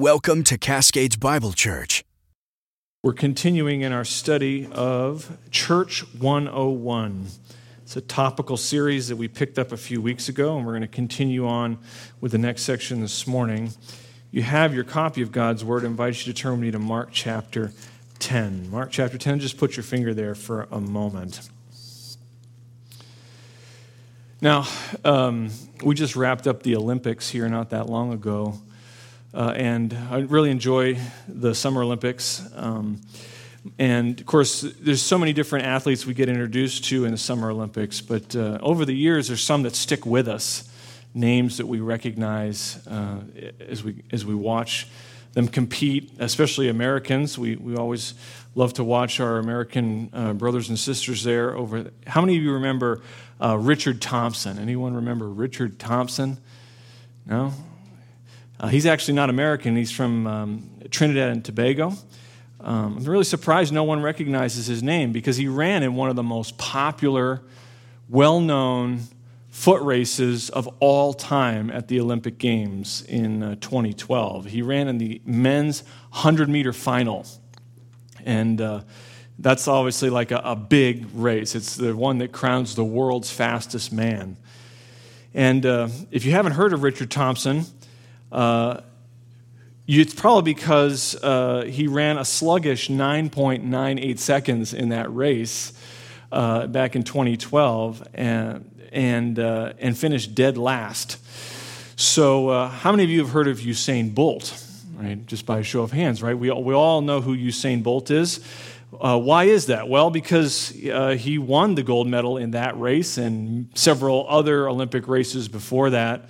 Welcome to Cascades Bible Church. We're continuing in our study of Church 101. It's a topical series that we picked up a few weeks ago, and we're going to continue on with the next section this morning. You have your copy of God's Word. I invite you to turn with me to Mark chapter 10. Mark chapter 10, just put your finger there for a moment. Now, um, we just wrapped up the Olympics here not that long ago, uh, and I really enjoy the Summer Olympics. Um, and of course, there's so many different athletes we get introduced to in the Summer Olympics, but uh, over the years, there's some that stick with us, names that we recognize uh, as, we, as we watch them compete, especially Americans. We, we always love to watch our American uh, brothers and sisters there. Over how many of you remember uh, Richard Thompson? Anyone remember Richard Thompson? No. Uh, he's actually not American. He's from um, Trinidad and Tobago. Um, I'm really surprised no one recognizes his name because he ran in one of the most popular, well-known foot races of all time at the Olympic Games in uh, 2012. He ran in the men's 100 meter final. And uh, that's obviously like a, a, big race. It's the one that crowns the world's fastest man. And uh, if you haven't heard of Richard Thompson, uh, it's probably because uh, he ran a sluggish 9.98 seconds in that race uh, back in 2012 and, and, uh, and finished dead last. So, how many of you have heard of Usain Bolt? right? Just by a show of hands, right? We, we all know who Usain Bolt is. Uh, why is that? Well, because uh, he won the gold medal in that race and several other Olympic races before that.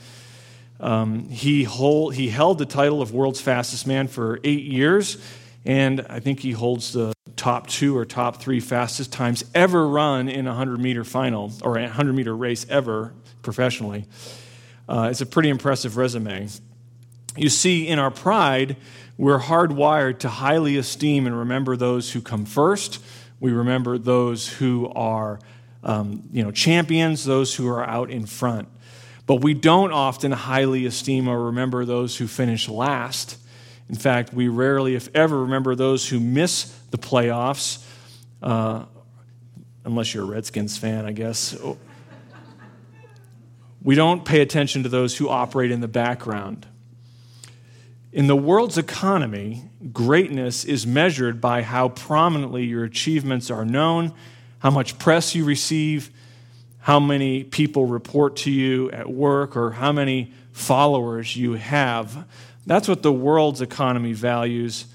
Um, he, hold, he held the title of world's fastest man for eight years, and I think he holds the top two or top three fastest times ever run in a 100 meter final or a 100 meter race ever professionally. Uh, it's a pretty impressive resume. You see, in our pride, we're hardwired to highly esteem and remember those who come first. We remember those who are um, you know, champions, those who are out in front. But we don't often highly esteem or remember those who finish last. In fact, we rarely, if ever, remember those who miss the playoffs, uh, unless you're a Redskins fan, I guess. We don't pay attention to those who operate in the background. In the world's economy, greatness is measured by how prominently your achievements are known, how much press you receive, how many people report to you at work, or how many followers you have. That's what the world's economy values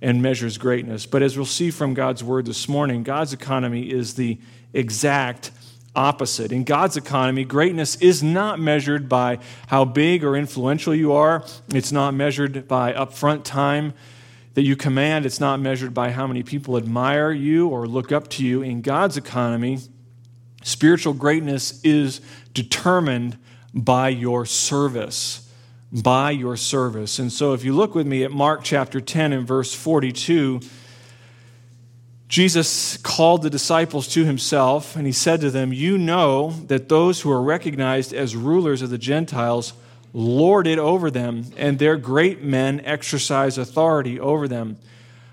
and measures greatness. But as we'll see from God's word this morning, God's economy is the exact opposite. In God's economy, greatness is not measured by how big or influential you are, it's not measured by upfront time that you command, it's not measured by how many people admire you or look up to you. In God's economy, spiritual greatness is determined by your service. By your service. And so, if you look with me at Mark chapter 10 and verse 42, Jesus called the disciples to himself, and he said to them, You know that those who are recognized as rulers of the Gentiles lord it over them, and their great men exercise authority over them.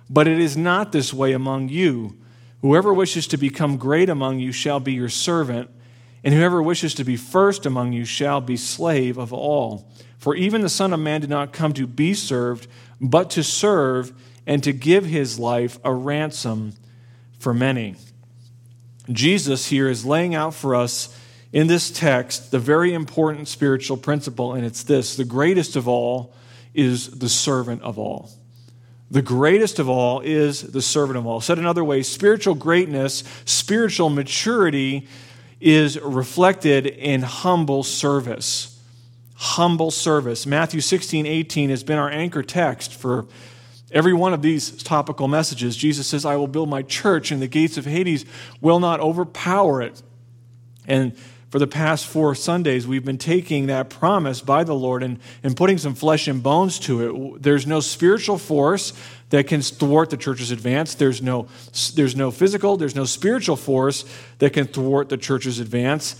But it is not this way among you. Whoever wishes to become great among you shall be your servant, and whoever wishes to be first among you shall be slave of all. For even the Son of Man did not come to be served, but to serve, and to give his life a ransom for many. Jesus here is laying out for us in this text the very important spiritual principle, and it's this the greatest of all is the servant of all. The greatest of all is the servant of all. Said another way, spiritual greatness, spiritual maturity is reflected in humble service. Humble service. Matthew 16, 18 has been our anchor text for Every one of these topical messages, Jesus says, I will build my church, and the gates of Hades will not overpower it. And for the past four Sundays, we've been taking that promise by the Lord and, and putting some flesh and bones to it. There's no spiritual force that can thwart the church's advance. There's no, there's no physical, there's no spiritual force that can thwart the church's advance.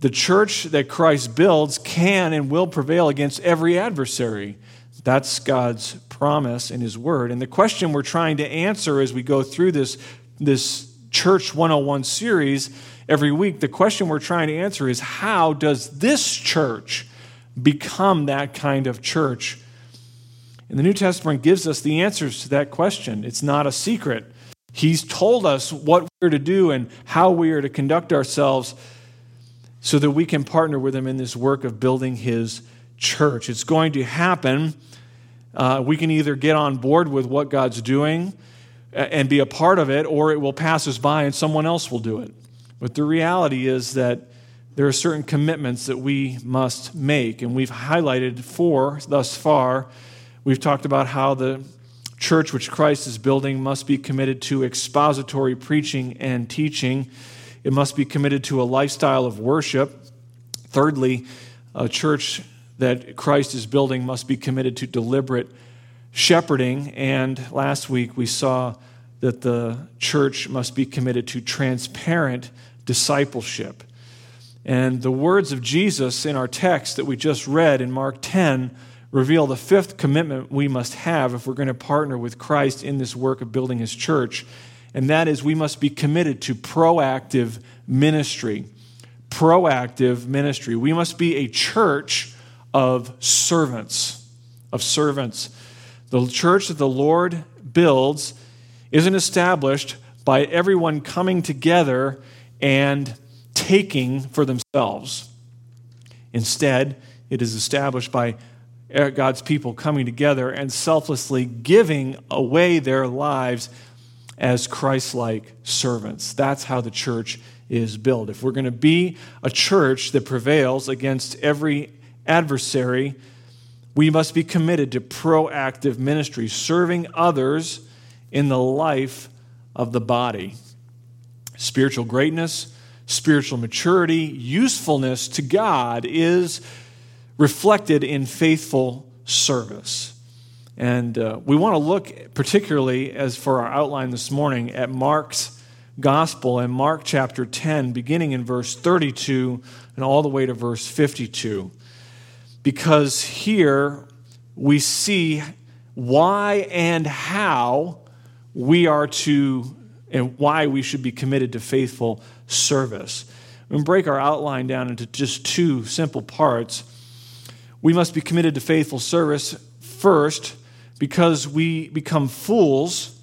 The church that Christ builds can and will prevail against every adversary. That's God's promise in His Word. And the question we're trying to answer as we go through this, this Church 101 series every week, the question we're trying to answer is how does this church become that kind of church? And the New Testament gives us the answers to that question. It's not a secret. He's told us what we're to do and how we are to conduct ourselves so that we can partner with Him in this work of building His church. It's going to happen. Uh, we can either get on board with what God's doing and be a part of it, or it will pass us by and someone else will do it. But the reality is that there are certain commitments that we must make, and we've highlighted four thus far. We've talked about how the church which Christ is building must be committed to expository preaching and teaching. It must be committed to a lifestyle of worship. Thirdly, a church that Christ is building must be committed to deliberate shepherding. And last week we saw that the church must be committed to transparent discipleship. And the words of Jesus in our text that we just read in Mark 10 reveal the fifth commitment we must have if we're going to partner with Christ in this work of building his church. And that is we must be committed to proactive ministry. Proactive ministry. We must be a church of servants. Of servants. The church that the Lord builds isn't established by everyone coming together and taking for themselves. Instead, it is established by er, God's people coming together and selflessly giving away their lives as Christ like servants. That's how the church is built. If we're going to be a church that prevails against every adversary, we must be committed to proactive ministry, serving others in the life of the body. Spiritual greatness, spiritual maturity, usefulness to God is reflected in faithful service. And uh, we want to look particularly, as for our outline this morning, at Mark's gospel in Mark chapter 10, beginning in verse 32 and all the way to verse 52. Because here we see why and how we are to, and why we should be committed to faithful service. We break our outline down into just two simple parts. We must be committed to faithful service first because we become fools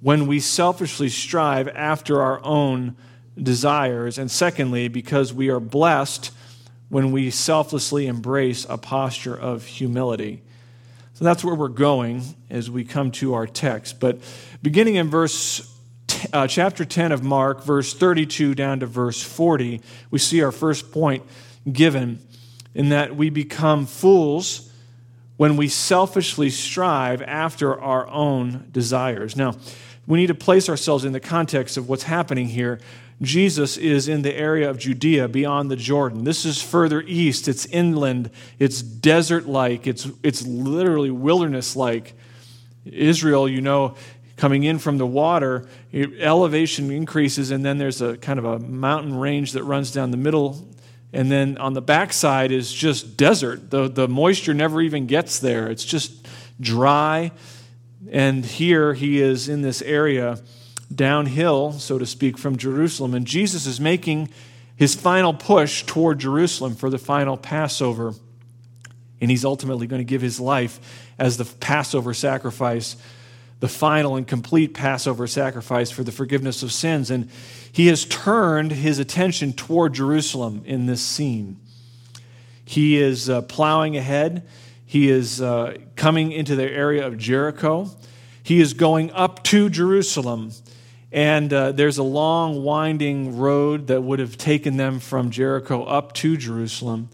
when we selfishly strive after our own desires. And secondly, because we are blessed when we selflessly embrace a posture of humility. So that's where we're going as we come to our text. But beginning in verse uh, chapter 10 of Mark, verse 32 down to verse 40, we see our first point given in that we become fools when we selfishly strive after our own desires. Now, we need to place ourselves in the context of what's happening here. Jesus is in the area of Judea beyond the Jordan. This is further east, it's inland, it's desert like, it's, it's literally wilderness like. Israel, you know, coming in from the water, elevation increases, and then there's a kind of a mountain range that runs down the middle and then on the backside is just desert. The, the moisture never even gets there, it's just dry. And here he is in this area downhill, so to speak, from Jerusalem. And Jesus is making his final push toward Jerusalem for the final Passover. And he's ultimately going to give his life as the Passover sacrifice, the final and complete Passover sacrifice for the forgiveness of sins. And he has turned his attention toward Jerusalem in this scene. He is uh, plowing ahead. He is uh, coming into the area of Jericho. He is going up to Jerusalem. And uh, there's a long, winding road that would have taken them from Jericho up to Jerusalem.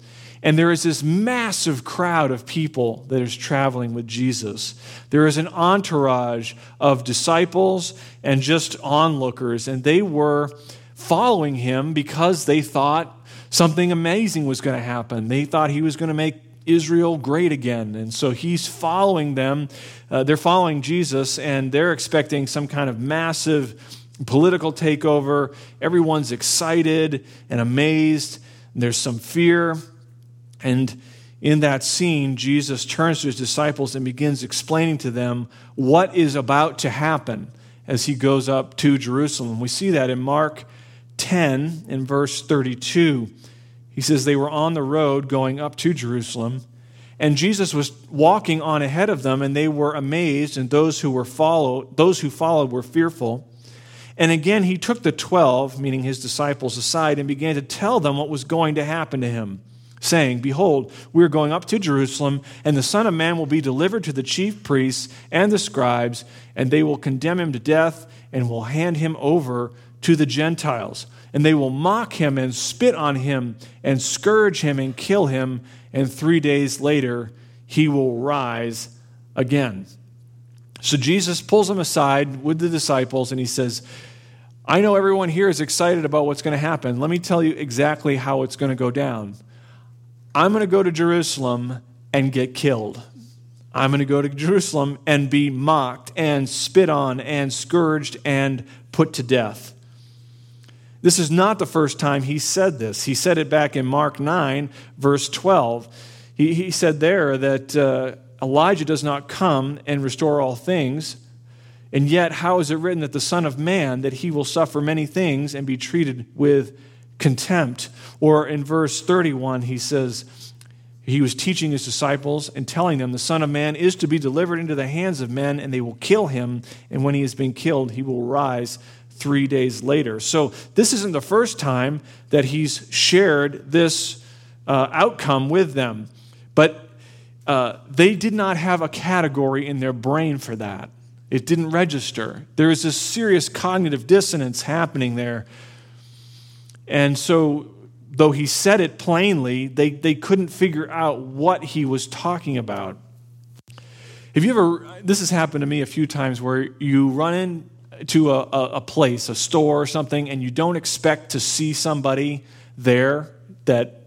And there is this massive crowd of people that is traveling with Jesus. There is an entourage of disciples and just onlookers, and they were following him because they thought something amazing was going to happen. They thought he was going to make Israel great again. And so he's following them. Uh, they're following Jesus, and they're expecting some kind of massive political takeover. Everyone's excited and amazed. There's some fear. And in that scene, Jesus turns to his disciples and begins explaining to them what is about to happen as he goes up to Jerusalem. We see that in Mark 10 in verse 32. He says they were on the road going up to Jerusalem, and Jesus was walking on ahead of them, and they were amazed, and those who were follow, those who followed were fearful. And again he took the 12, meaning his disciples, aside and began to tell them what was going to happen to him, saying, Behold, we are going up to Jerusalem, and the Son of Man will be delivered to the chief priests and the scribes, and they will condemn him to death and will hand him over to the Gentiles. And they will mock him and spit on him and scourge him and kill him. And three days later, he will rise again. So Jesus pulls him aside with the disciples and he says, I know everyone here is excited about what's going to happen. Let me tell you exactly how it's going to go down. I'm going to go to Jerusalem and get killed. I'm going to go to Jerusalem and be mocked and spit on and scourged and put to death. This is not the first time he said this. He said it back in Mark 9, verse 12. He, he said there that uh, Elijah does not come and restore all things. And yet, how is it written that the Son of Man, that he will suffer many things and be treated with contempt? Or in verse 31, he says, he was teaching his disciples and telling them, The Son of Man is to be delivered into the hands of men, and they will kill him. And when he has been killed, he will rise three days later. So, this isn't the first time that he's shared this uh, outcome with them, but uh, they did not have a category in their brain for that. It didn't register. There is a serious cognitive dissonance happening there. And so, though he said it plainly, they, they couldn't figure out what he was talking about. Have you ever, this has happened to me a few times where you run in to a, a, place, a store or something, and you don't expect to see somebody there that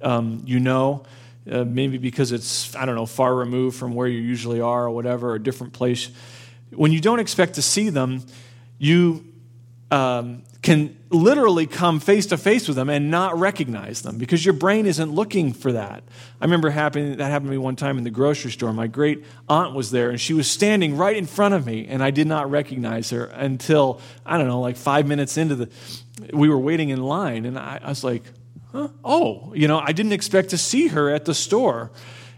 um, you know, uh, maybe because it's, I don't know, far removed from where you usually are or whatever, or a different place. When you don't expect to see them, you um, can literally come face to face with them and not recognize them because your brain isn't looking for that. I remember happening, that happened to me one time in the grocery store. My great aunt was there and she was standing right in front of me and I did not recognize her until, I don't know, like five minutes into the, we were waiting in line and I, I was like, huh? oh, you know, I didn't expect to see her at the store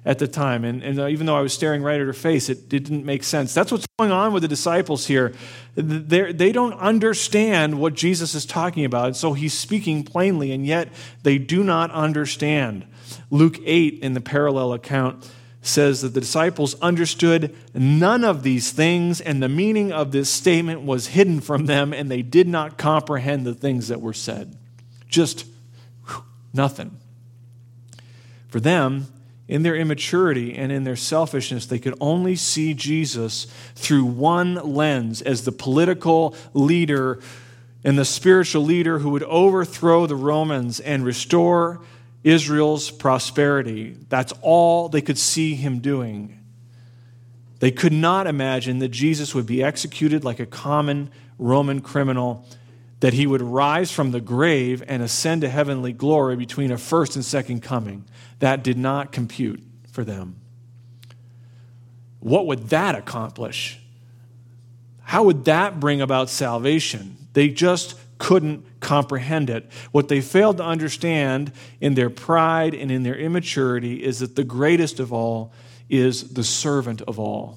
at the time. And, and uh, even though I was staring right at her face, it, didn't make sense. That's what's going on with the disciples here. They're, they do not understand what Jesus is talking about. So he's speaking plainly, and yet they do not understand. Luke 8, in the parallel account, says that the disciples understood none of these things, and the meaning of this statement was hidden from them, and they did not comprehend the things that were said. Just whew, nothing. For them, in their immaturity and in their selfishness, they could only see Jesus through one lens as the political leader and the spiritual leader who would overthrow the Romans and restore Israel's prosperity. That's all they could see him doing. They could not imagine that Jesus would be executed like a common Roman criminal, that he would rise from the grave and ascend to heavenly glory between a first and second coming that did not compute for them. What would that accomplish? How would that bring about salvation? They just couldn't comprehend it. What they failed to understand in their pride and in their immaturity is that the greatest of all is the servant of all.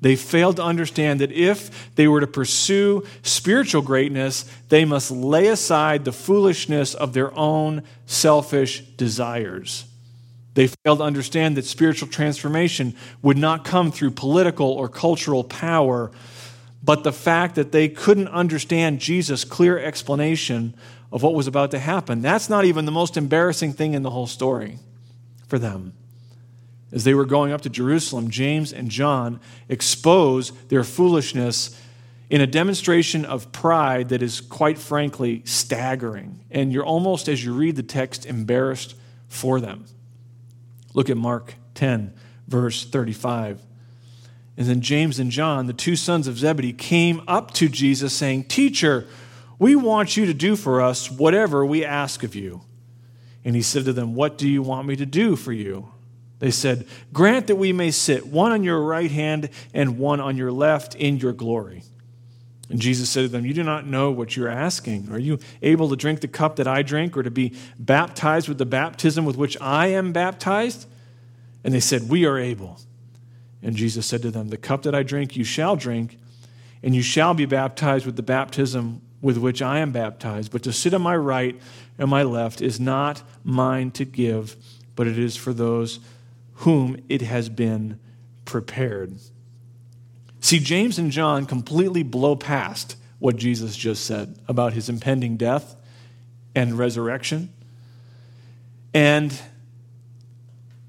They failed to understand that if they were to pursue spiritual greatness, they must lay aside the foolishness of their own selfish desires. They failed to understand that spiritual transformation would not come through political or cultural power, but the fact that they couldn't understand Jesus' clear explanation of what was about to happen. That's not even the most embarrassing thing in the whole story for them. As they were going up to Jerusalem, James and John expose their foolishness in a demonstration of pride that is quite frankly staggering. And you're almost, as you read the text, embarrassed for them. Look at Mark 10, verse 35. And then James and John, the two sons of Zebedee, came up to Jesus saying, Teacher, we want you to do for us whatever we ask of you. And he said to them, What do you want me to do for you? They said, Grant that we may sit, one on your right hand and one on your left, in your glory. And Jesus said to them, You do not know what you're asking. Are you able to drink the cup that I drink, or to be baptized with the baptism with which I am baptized? And they said, We are able. And Jesus said to them, The cup that I drink, you shall drink, and you shall be baptized with the baptism with which I am baptized. But to sit on my right and my left is not mine to give, but it is for those whom it has been prepared. See, James and John completely blow past what Jesus just said about his impending death and resurrection. And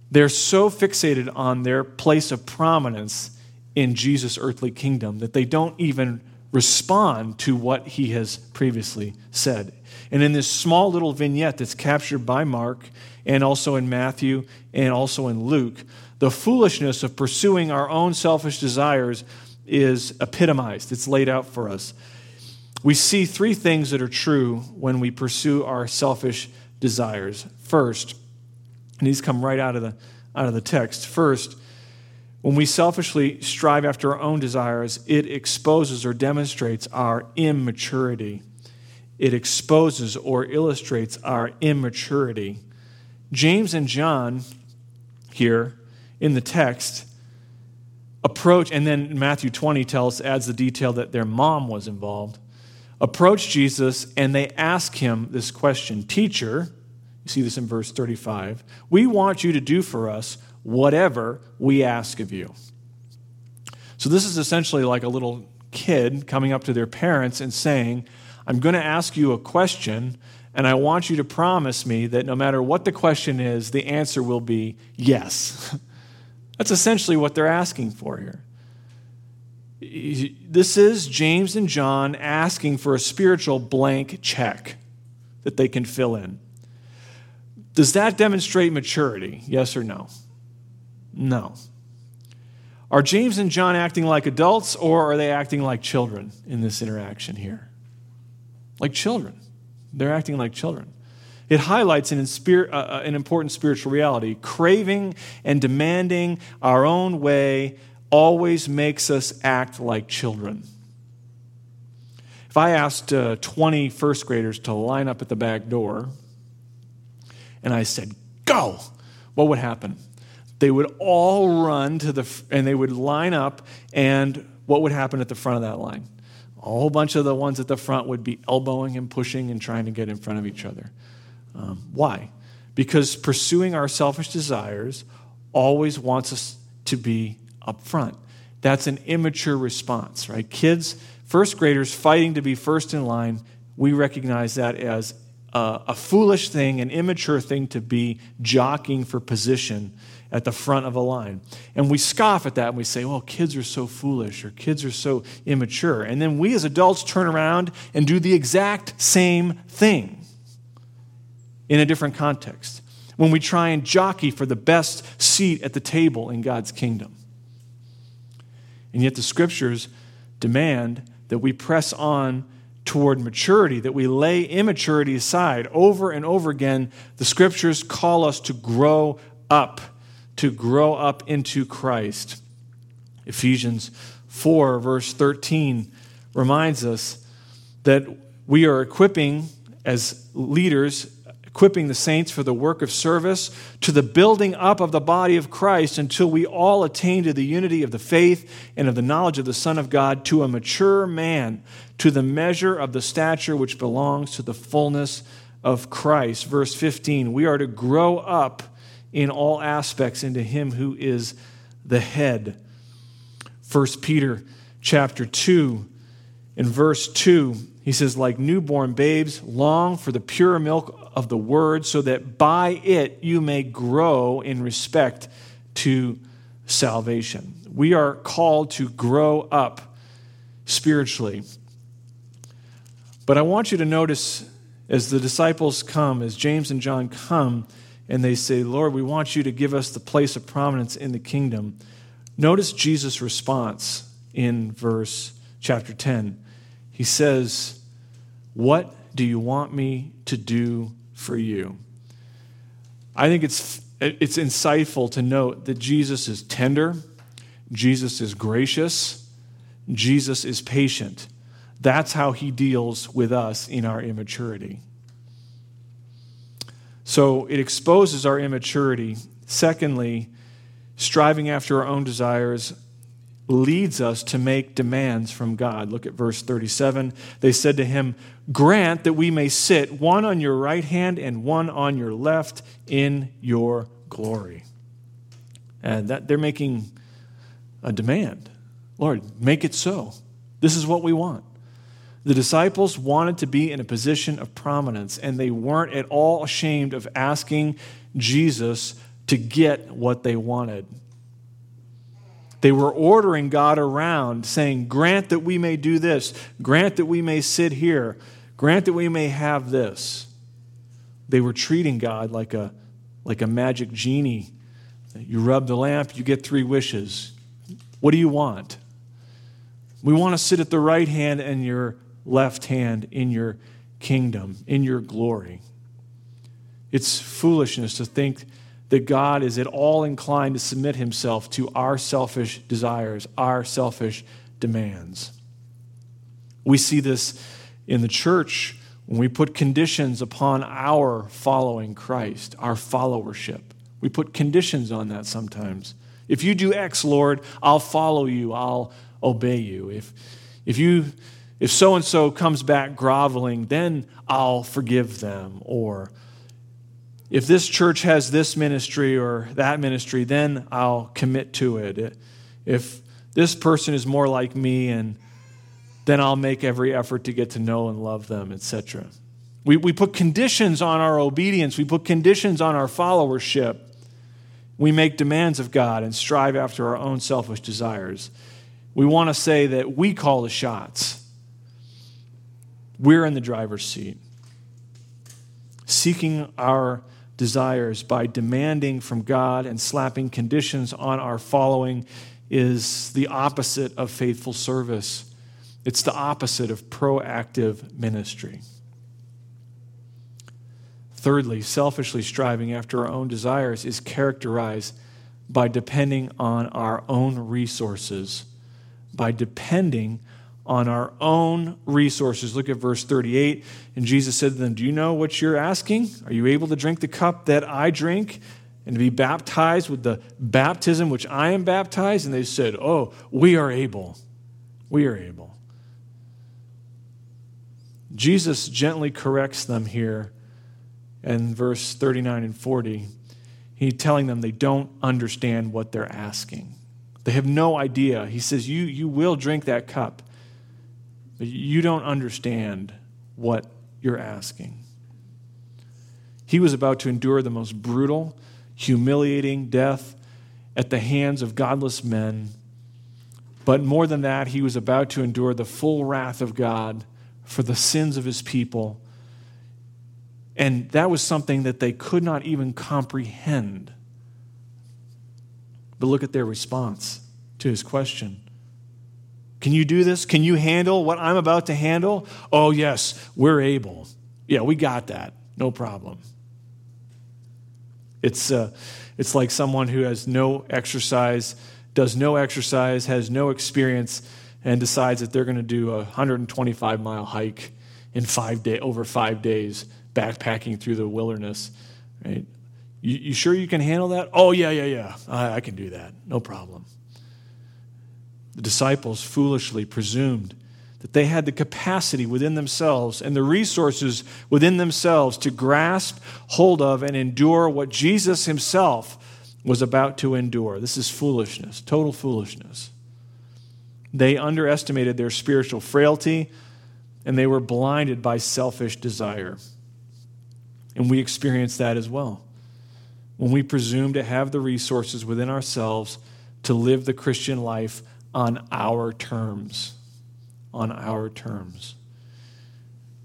they're so fixated on their place of prominence in Jesus' earthly kingdom that they don't even respond to what he has previously said. And in this small little vignette that's captured by Mark and also in Matthew and also in Luke, the foolishness of pursuing our own selfish desires is epitomized. It's laid out for us. We see three things that are true when we pursue our selfish desires. First, and these come right out of the, out of the text. First, when we selfishly strive after our own desires, it exposes or demonstrates our immaturity. It exposes or illustrates our immaturity. James and John here in the text approach, and then Matthew 20 tells, adds the detail that their mom was involved, approach Jesus and they ask him this question Teacher, you see this in verse 35, we want you to do for us whatever we ask of you. So, this is essentially like a little kid coming up to their parents and saying, I'm going to ask you a question, and I want you to promise me that no matter what the question is, the answer will be yes. That's essentially what they're asking for here. This is James and John asking for a spiritual blank check that they can fill in. Does that demonstrate maturity? Yes or no? No. Are James and John acting like adults or are they acting like children in this interaction here? Like children. They're acting like children. It highlights an, uh, uh, an important spiritual reality. Craving and demanding our own way always makes us act like children. If I asked uh, 20 first graders to line up at the back door and I said, go, what would happen? they would all run to the, and they would line up, and what would happen at the front of that line? A whole bunch of the ones at the front would be elbowing and pushing and trying to get in front of each other. Um, why? Because pursuing our selfish desires always wants us to be up front. That's an immature response, right? Kids, first graders fighting to be first in line, we recognize that as a, a foolish thing, an immature thing to be jockeying for position at the front of a line. And we scoff at that and we say, well, kids are so foolish or kids are so immature. And then we as adults turn around and do the exact same thing in a different context when we try and jockey for the best seat at the table in God's kingdom. And yet the scriptures demand that we press on toward maturity, that we lay immaturity aside. Over and over again, the scriptures call us to grow up to grow up into Christ. Ephesians 4, verse 13, reminds us that we are equipping, as leaders, equipping the saints for the work of service, to the building up of the body of Christ until we all attain to the unity of the faith and of the knowledge of the Son of God, to a mature man, to the measure of the stature which belongs to the fullness of Christ. Verse 15, we are to grow up in all aspects into him who is the head. 1 Peter chapter 2 in verse 2 he says like newborn babes long for the pure milk of the word so that by it you may grow in respect to salvation. We are called to grow up spiritually. But I want you to notice as the disciples come, as James and John come, and they say, Lord, we want you to give us the place of prominence in the kingdom. Notice Jesus' response in verse chapter 10. He says, What do you want me to do for you? I think it's, it's insightful to note that Jesus is tender, Jesus is gracious, Jesus is patient. That's how he deals with us in our immaturity. So it exposes our immaturity. Secondly, striving after our own desires leads us to make demands from God. Look at verse 37. They said to him, Grant that we may sit one on your right hand and one on your left in your glory. And that they're making a demand. Lord, make it so. This is what we want. The disciples wanted to be in a position of prominence, and they weren't at all ashamed of asking Jesus to get what they wanted. They were ordering God around, saying, Grant that we may do this, grant that we may sit here, grant that we may have this. They were treating God like a, like a magic genie. You rub the lamp, you get three wishes. What do you want? We want to sit at the right hand and your left hand in your kingdom, in your glory. It's foolishness to think that God is at all inclined to submit himself to our selfish desires, our selfish demands. We see this in the church when we put conditions upon our following Christ, our followership. We put conditions on that sometimes. If you do X, Lord, I'll follow you, I'll obey you. If, if you if so and so comes back groveling, then I'll forgive them. Or if this church has this ministry or that ministry, then I'll commit to it. If this person is more like me, and then I'll make every effort to get to know and love them, etc. We, we put conditions on our obedience, we put conditions on our followership. We make demands of God and strive after our own selfish desires. We want to say that we call the shots. We're in the driver's seat, seeking our desires by demanding from God and slapping conditions on our following is the opposite of faithful service. It's the opposite of proactive ministry. Thirdly, selfishly striving after our own desires is characterized by depending on our own resources, by depending on our own resources. Look at verse 38. And Jesus said to them, Do you know what you're asking? Are you able to drink the cup that I drink and to be baptized with the baptism which I am baptized? And they said, Oh, we are able. We are able. Jesus gently corrects them here in verse 39 and 40. He's telling them they don't understand what they're asking. They have no idea. He says, You, you will drink that cup. You don't understand what you're asking. He was about to endure the most brutal, humiliating death at the hands of godless men. But more than that, he was about to endure the full wrath of God for the sins of his people. And that was something that they could not even comprehend. But look at their response to his question. Can you do this? Can you handle what I'm about to handle? Oh, yes, we're able. Yeah, we got that. No problem. It's, uh, it's like someone who has no exercise, does no exercise, has no experience, and decides that they're going to do a 125 mile hike in five day, over five days, backpacking through the wilderness. Right? You, you sure you can handle that? Oh, yeah, yeah, yeah. I, I can do that. No problem. The disciples foolishly presumed that they had the capacity within themselves and the resources within themselves to grasp hold of and endure what Jesus himself was about to endure. This is foolishness, total foolishness. They underestimated their spiritual frailty and they were blinded by selfish desire. And we experience that as well. When we presume to have the resources within ourselves to live the Christian life on our terms. On our terms.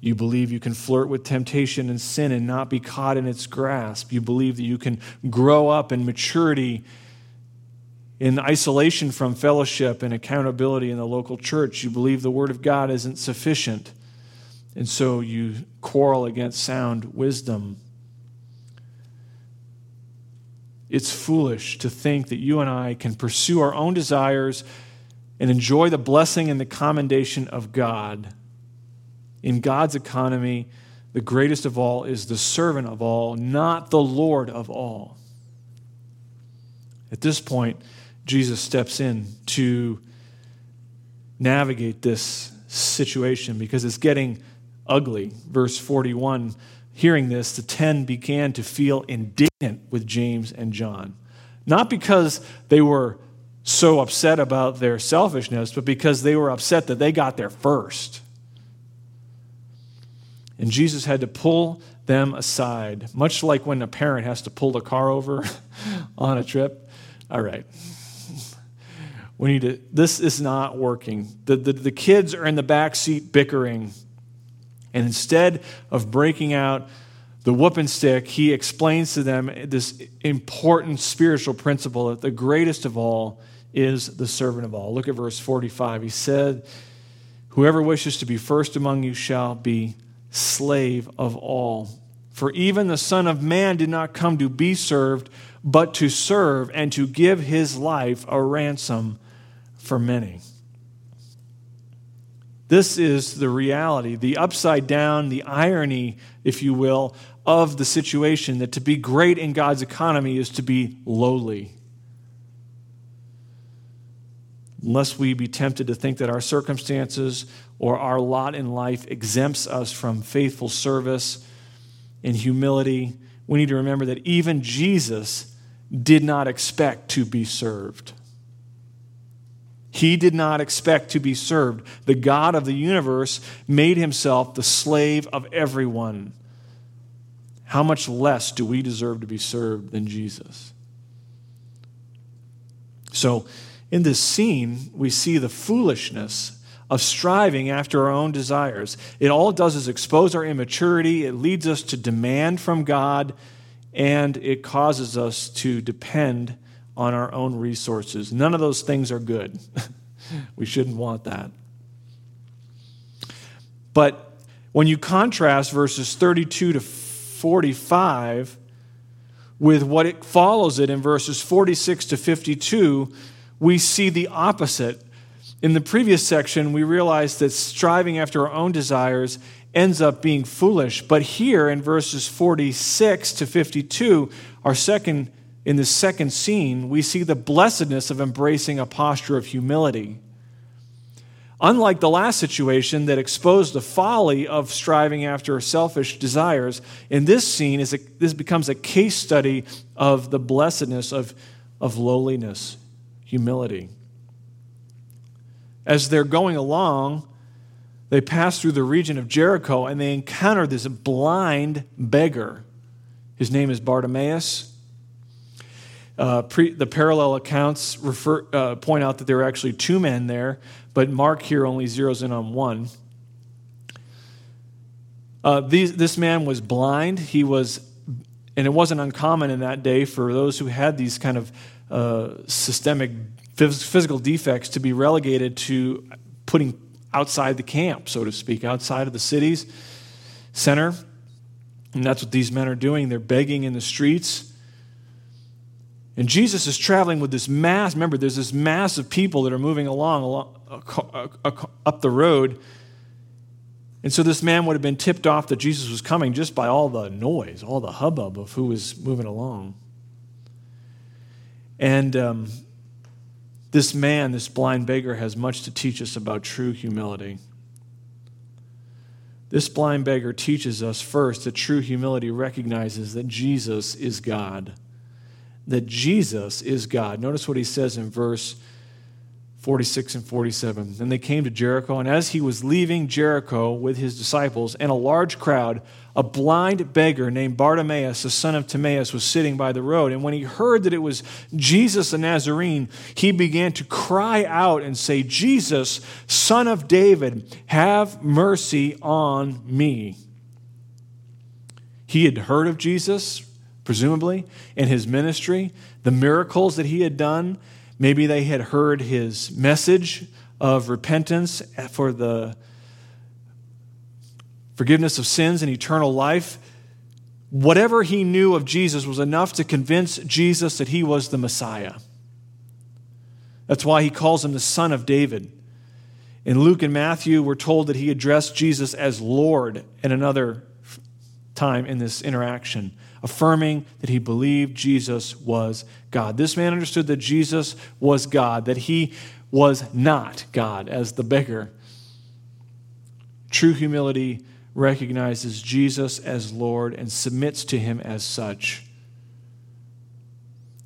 You believe you can flirt with temptation and sin and not be caught in its grasp. You believe that you can grow up in maturity in isolation from fellowship and accountability in the local church. You believe the Word of God isn't sufficient. And so you quarrel against sound wisdom. it's foolish to think that you and I can pursue our own desires and enjoy the blessing and the commendation of God. In God's economy, the greatest of all is the servant of all, not the Lord of all. At this point, Jesus steps in to navigate this situation because it's getting ugly. Verse 41 Hearing this, the ten began to feel indignant with James and John. Not because they were so upset about their selfishness, but because they were upset that they got there first. And Jesus had to pull them aside, much like when a parent has to pull the car over on a trip. All right. We need to, this is not working. The, the, the kids are in the back seat bickering. And instead of breaking out the whooping stick, he explains to them this important spiritual principle that the greatest of all is the servant of all. Look at verse 45. He said, Whoever wishes to be first among you shall be slave of all. For even the Son of Man did not come to be served, but to serve and to give his life a ransom for many. This is the reality, the upside down, the irony, if you will, of the situation that to be great in God's economy is to be lowly. Unless we be tempted to think that our circumstances or our lot in life exempts us from faithful service and humility, we need to remember that even Jesus did not expect to be served. He did not expect to be served. The God of the universe made himself the slave of everyone. How much less do we deserve to be served than Jesus? So, in this scene, we see the foolishness of striving after our own desires. It all does is expose our immaturity, it leads us to demand from God, and it causes us to depend on our own resources. None of those things are good. we shouldn't want that. But when you contrast verses 32 to 45 with what it follows it in verses 46 to 52, we see the opposite. In the previous section, we realized that striving after our own desires ends up being foolish. But here in verses 46 to 52, our second in the second scene, we see the blessedness of embracing a posture of humility. Unlike the last situation that exposed the folly of striving after selfish desires, in this scene, is a, this becomes a case study of the blessedness of, of lowliness, humility. As they're going along, they pass through the region of Jericho and they encounter this blind beggar. His name is Bartimaeus. Uh, pre, the parallel accounts refer, uh, point out that there are actually two men there, but Mark here only zeroes in on one. Uh, these, this man was blind. He was, and it wasn't uncommon in that day for those who had these kind of uh, systemic physical defects to be relegated to putting outside the camp, so to speak, outside of the city's center. And that's what these men are doing. They're begging in the streets. And Jesus is traveling with this mass. Remember, there's this mass of people that are moving along, along up the road. And so this man would have been tipped off that Jesus was coming just by all the noise, all the hubbub of who was moving along. And um, this man, this blind beggar, has much to teach us about true humility. This blind beggar teaches us first that true humility recognizes that Jesus is God that Jesus is God. Notice what he says in verse 46 and 47. Then they came to Jericho, and as he was leaving Jericho with his disciples and a large crowd, a blind beggar named Bartimaeus, the son of Timaeus, was sitting by the road. And when he heard that it was Jesus the Nazarene, he began to cry out and say, Jesus, son of David, have mercy on me. He had heard of Jesus presumably, in his ministry, the miracles that he had done. Maybe they had heard his message of repentance for the forgiveness of sins and eternal life. Whatever he knew of Jesus was enough to convince Jesus that he was the Messiah. That's why he calls him the Son of David. In Luke and Matthew, we're told that he addressed Jesus as Lord at another time in this interaction, affirming that he believed Jesus was God. This man understood that Jesus was God, that he was not God as the beggar. True humility recognizes Jesus as Lord and submits to him as such.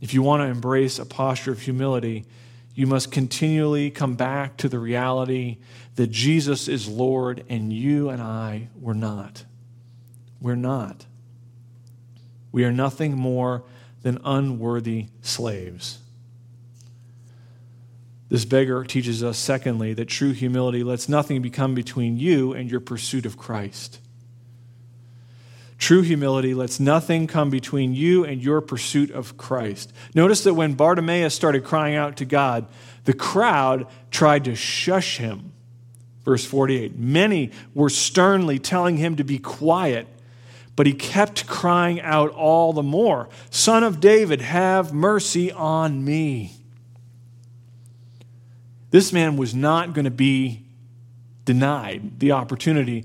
If you want to embrace a posture of humility, you must continually come back to the reality that Jesus is Lord and you and I were not. We're not. We are nothing more than unworthy slaves. This beggar teaches us, secondly, that true humility lets nothing become between you and your pursuit of Christ. True humility lets nothing come between you and your pursuit of Christ. Notice that when Bartimaeus started crying out to God, the crowd tried to shush him. Verse 48 Many were sternly telling him to be quiet, but he kept crying out all the more Son of David, have mercy on me. This man was not going to be denied the opportunity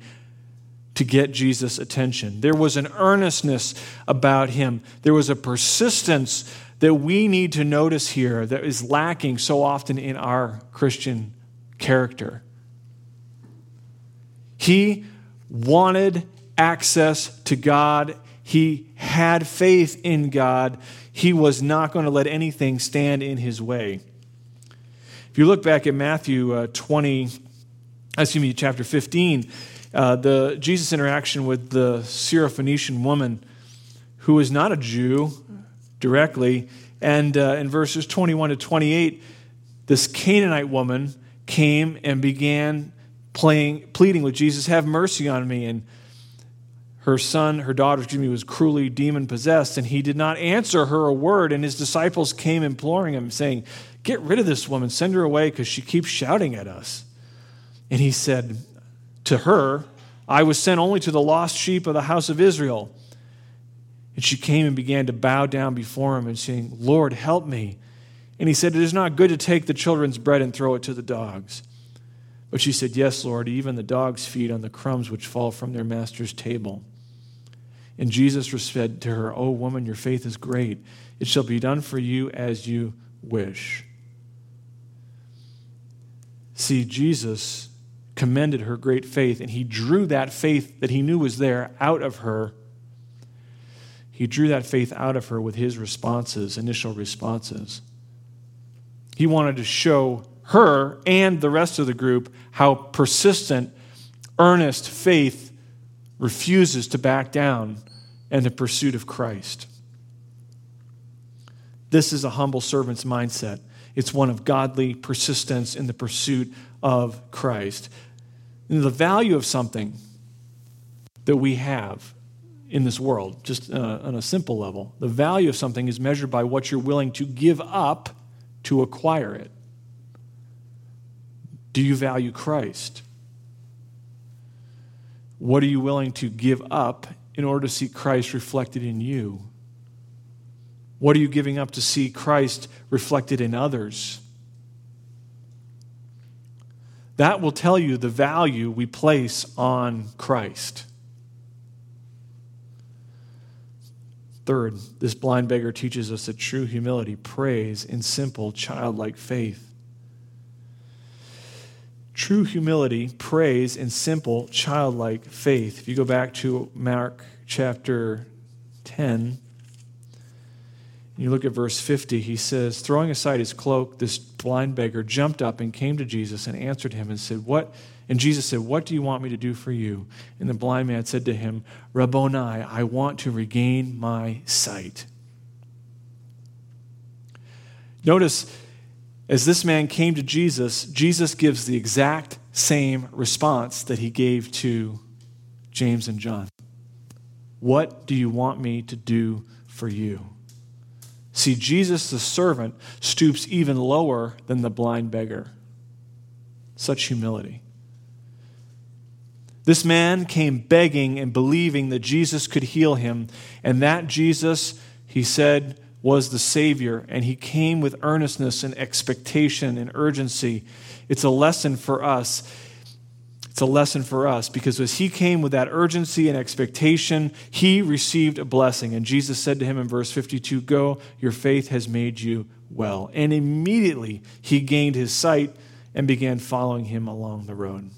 to get Jesus' attention. There was an earnestness about him, there was a persistence that we need to notice here that is lacking so often in our Christian character. He wanted access to God. He had faith in God. He was not going to let anything stand in his way. If you look back at Matthew uh, 20, excuse me, chapter 15, uh, the Jesus interaction with the Syrophoenician woman who is not a Jew directly, and uh, in verses 21 to 28, this Canaanite woman came and began playing, pleading with Jesus, Have mercy on me. And her son, her daughter, excuse me, was cruelly demon possessed, and he did not answer her a word. And his disciples came imploring him, saying, Get rid of this woman, send her away because she keeps shouting at us. And he said to her, I was sent only to the lost sheep of the house of Israel. And she came and began to bow down before him and saying, Lord, help me. And he said, It is not good to take the children's bread and throw it to the dogs. But she said, Yes, Lord, even the dogs feed on the crumbs which fall from their master's table. And Jesus said to her, O woman, your faith is great. It shall be done for you as you wish. See, Jesus commended her great faith, and he drew that faith that he knew was there out of her. He drew that faith out of her with his responses, initial responses. He wanted to show her and the rest of the group how persistent, earnest faith refuses to back down in the pursuit of Christ. This is a humble servant's mindset. It's one of godly persistence in the pursuit of Christ. And the value of something that we have in this world, just uh, on a simple level, the value of something is measured by what you're willing to give up to acquire it. Do you value Christ? What are you willing to give up in order to see Christ reflected in you? What are you giving up to see Christ reflected in others? That will tell you the value we place on Christ. Third, this blind beggar teaches us that true humility prays in simple, childlike faith. True humility prays, and simple, childlike faith. If you go back to Mark chapter 10, you look at verse 50, he says, Throwing aside his cloak, this blind beggar jumped up and came to Jesus and answered him and said, What? And Jesus said, What do you want me to do for you? And the blind man said to him, Rabboni, I want to regain my sight. Notice, as this man came to Jesus, Jesus gives the exact same response that he gave to James and John. What do you want me to do for you? See, Jesus, the servant, stoops even lower than the blind beggar. Such humility. This man came begging and believing that Jesus could heal him, and that Jesus, he said, was the Savior, and he came with earnestness and expectation and urgency. It's a lesson for us. It's a lesson for us because as he came with that urgency and expectation, he received a blessing. And Jesus said to him in verse 52 Go, your faith has made you well. And immediately he gained his sight and began following him along the road.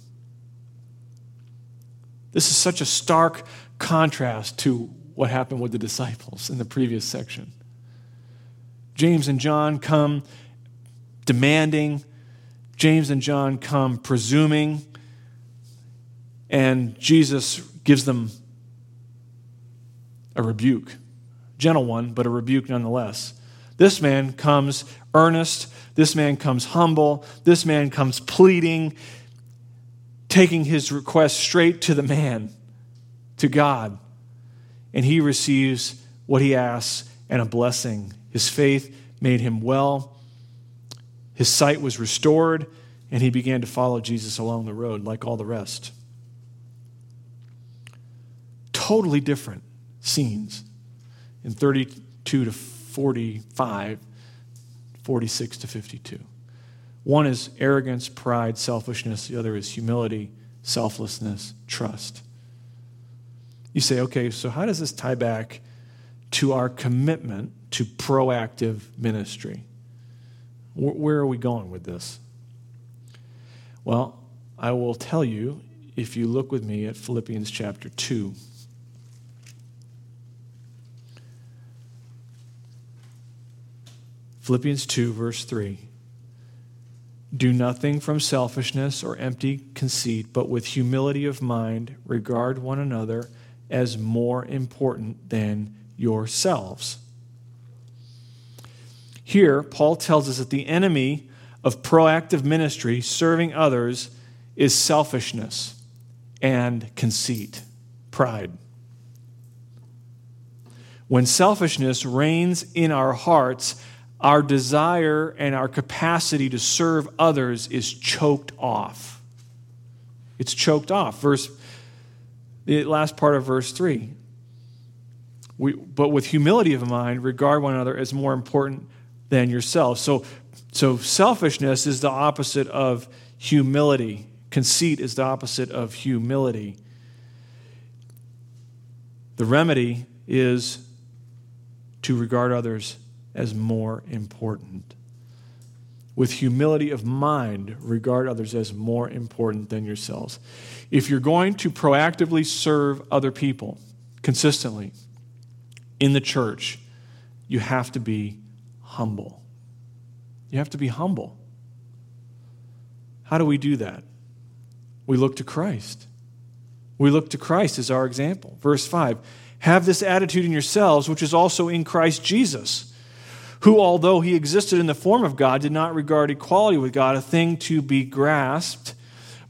This is such a stark contrast to what happened with the disciples in the previous section. James and John come demanding, James and John come presuming, and Jesus gives them a rebuke. Gentle one, but a rebuke nonetheless. This man comes earnest. This man comes humble. This man comes pleading, taking his request straight to the man, to God. And he receives what he asks and a blessing his faith made him well. His sight was restored, and he began to follow Jesus along the road like all the rest. Totally different scenes in 32 to 45, 46 to 52. One is arrogance, pride, selfishness. The other is humility, selflessness, trust. You say, okay, so how does this tie back to our commitment to proactive ministry. Where are we going with this? Well, I will tell you if you look with me at Philippians chapter 2. Philippians 2, verse 3. Do nothing from selfishness or empty conceit, but with humility of mind, regard one another as more important than yourselves. Here, Paul tells us that the enemy of proactive ministry, serving others, is selfishness and conceit, pride. When selfishness reigns in our hearts, our desire and our capacity to serve others is choked off. It's choked off. Verse the last part of verse 3. We, but with humility of mind, regard one another as more important than yourself. So, so selfishness is the opposite of humility. Conceit is the opposite of humility. The remedy is to regard others as more important. With humility of mind, regard others as more important than yourselves. If you're going to proactively serve other people consistently in the church, you have to be humble. You have to be humble. How do we do that? We look to Christ. We look to Christ as our example. Verse 5 Have this attitude in yourselves, which is also in Christ Jesus, who, although he existed in the form of God, did not regard equality with God a thing to be grasped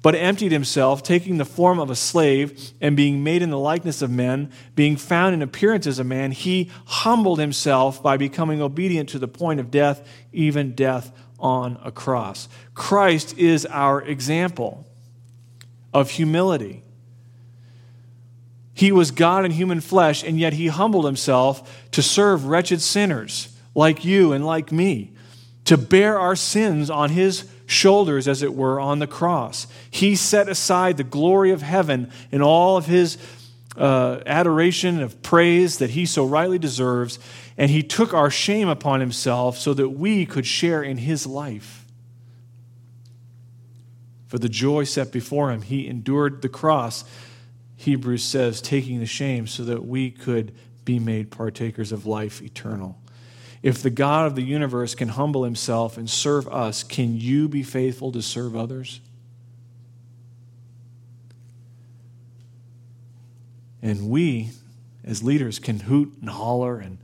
but emptied himself, taking the form of a slave, and being made in the likeness of men, being found in appearance as a man, he humbled himself by becoming obedient to the point of death, even death on a cross. Christ is our example of humility. He was God in human flesh, and yet he humbled himself to serve wretched sinners like you and like me, to bear our sins on his shoulders, as it were, on the cross. He set aside the glory of heaven and all of his uh, adoration of praise that he so rightly deserves, and he took our shame upon himself so that we could share in his life. For the joy set before him, he endured the cross, Hebrews says, taking the shame so that we could be made partakers of life eternal. If the God of the universe can humble himself and serve us, can you be faithful to serve others? And we, as leaders, can hoot and holler and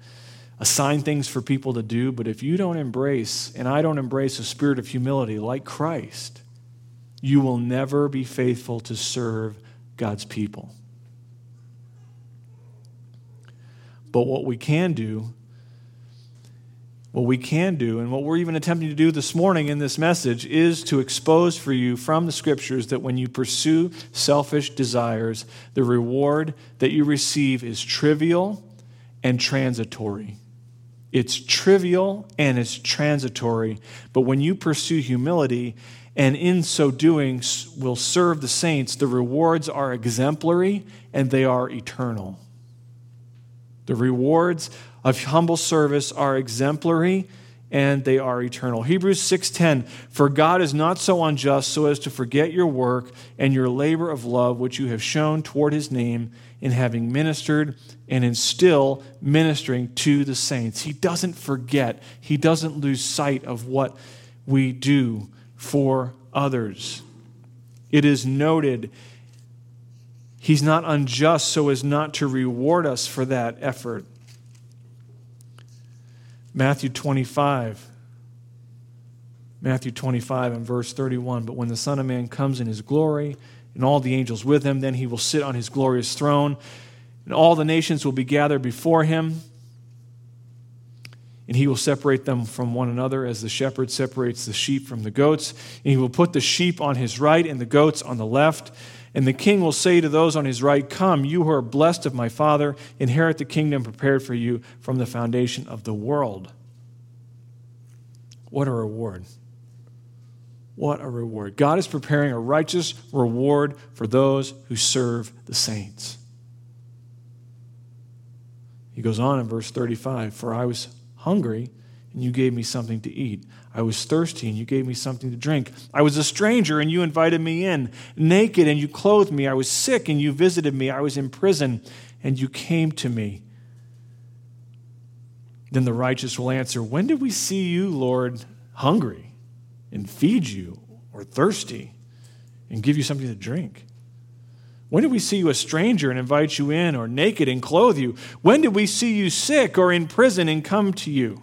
assign things for people to do, but if you don't embrace, and I don't embrace a spirit of humility like Christ, you will never be faithful to serve God's people. But what we can do what we can do and what we're even attempting to do this morning in this message is to expose for you from the scriptures that when you pursue selfish desires, the reward that you receive is trivial and transitory. It's trivial and it's transitory, but when you pursue humility and in so doing will serve the saints, the rewards are exemplary and they are eternal. The rewards of humble service are exemplary and they are eternal. Hebrews 6:10 For God is not so unjust so as to forget your work and your labor of love which you have shown toward his name in having ministered and in still ministering to the saints. He doesn't forget. He doesn't lose sight of what we do for others. It is noted He's not unjust so as not to reward us for that effort. Matthew 25. Matthew 25 and verse 31. But when the Son of Man comes in his glory and all the angels with him, then he will sit on his glorious throne, and all the nations will be gathered before him. And he will separate them from one another as the shepherd separates the sheep from the goats. And he will put the sheep on his right and the goats on the left. And the king will say to those on his right, Come, you who are blessed of my Father, inherit the kingdom prepared for you from the foundation of the world. What a reward! What a reward. God is preparing a righteous reward for those who serve the saints. He goes on in verse 35 For I was hungry, and you gave me something to eat. I was thirsty and you gave me something to drink. I was a stranger and you invited me in. Naked and you clothed me. I was sick and you visited me. I was in prison and you came to me. Then the righteous will answer, When did we see you, Lord, hungry and feed you, or thirsty and give you something to drink? When did we see you a stranger and invite you in, or naked and clothe you? When did we see you sick or in prison and come to you?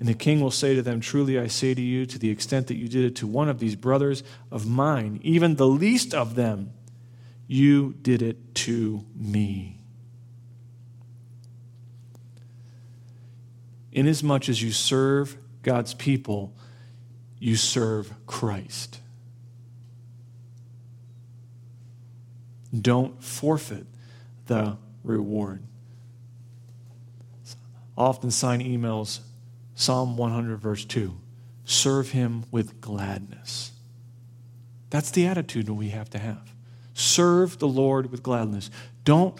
And the king will say to them, Truly I say to you, to the extent that you did it to one of these brothers of mine, even the least of them, you did it to me. Inasmuch as you serve God's people, you serve Christ. Don't forfeit the reward. I often sign emails Psalm 100, verse 2 serve him with gladness. That's the attitude that we have to have. Serve the Lord with gladness. Don't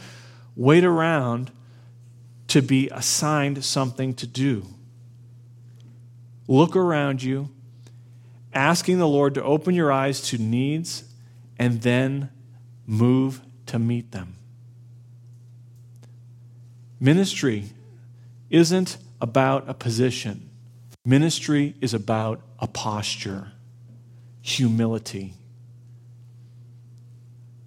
wait around to be assigned something to do. Look around you, asking the Lord to open your eyes to needs, and then move to meet them. Ministry isn't about a position, ministry is about a posture, humility.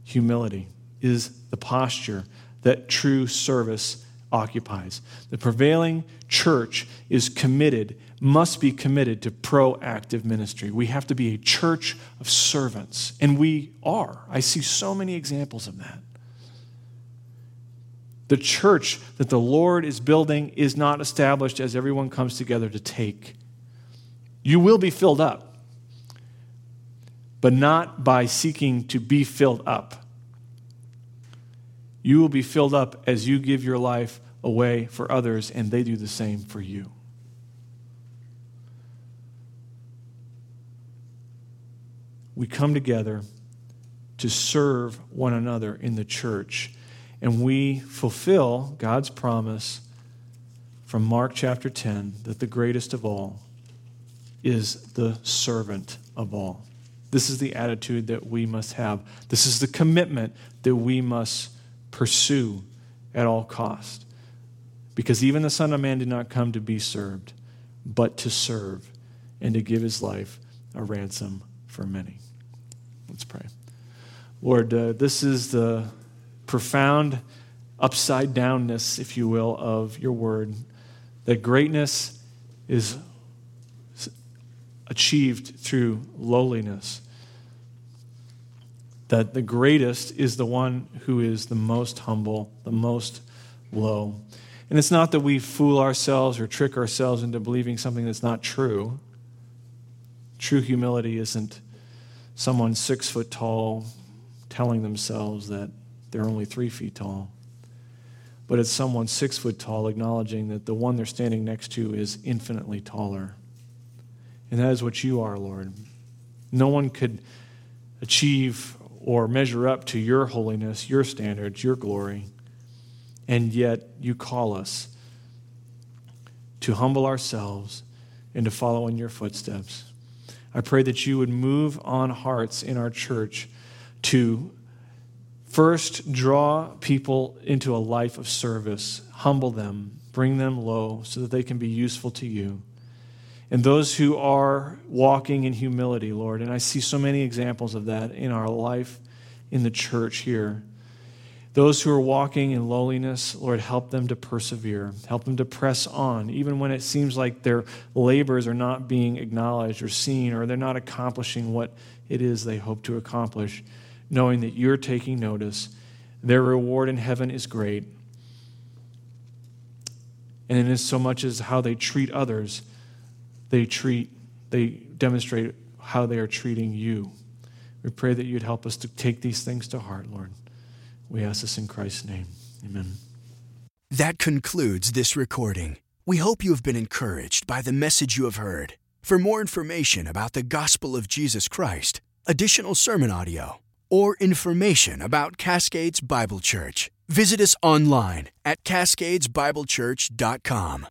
Humility is the posture that true service occupies. The prevailing church is committed, must be committed to proactive ministry. We have to be a church of servants, and we are. I see so many examples of that. The church that the Lord is building is not established as everyone comes together to take. You will be filled up, but not by seeking to be filled up. You will be filled up as you give your life away for others, and they do the same for you. We come together to serve one another in the church and we fulfill God's promise from Mark chapter 10 that the greatest of all is the servant of all. This is the attitude that we must have. This is the commitment that we must pursue at all cost. Because even the Son of Man did not come to be served, but to serve and to give his life a ransom for many. Let's pray. Lord, uh, this is the profound upside downness, if you will, of your word. That greatness is achieved through lowliness. That the greatest is the one who is the most humble, the most low. And it's not that we fool ourselves or trick ourselves into believing something that's not true. True humility isn't someone six foot tall telling themselves that they're only three feet tall, but it's someone six foot tall acknowledging that the one they're standing next to is infinitely taller. And that is what you are, Lord. No one could achieve or measure up to your holiness, your standards, your glory. And yet you call us to humble ourselves and to follow in your footsteps. I pray that you would move on hearts in our church to first draw people into a life of service, humble them, bring them low so that they can be useful to you. And those who are walking in humility, Lord, and I see so many examples of that in our life in the church here. Those who are walking in lowliness, Lord, help them to persevere. Help them to press on, even when it seems like their labors are not being acknowledged or seen, or they're not accomplishing what it is they hope to accomplish, knowing that you're taking notice. Their reward in heaven is great. And is so much as how they treat others, they treat, they demonstrate how they are treating you. We pray that you'd help us to take these things to heart, Lord. We ask this in Christ's name. Amen. That concludes this recording. We hope you have been encouraged by the message you have heard. For more information about the gospel of Jesus Christ, additional sermon audio, or information about Cascades Bible Church, visit us online at cascadesbiblechurch.com.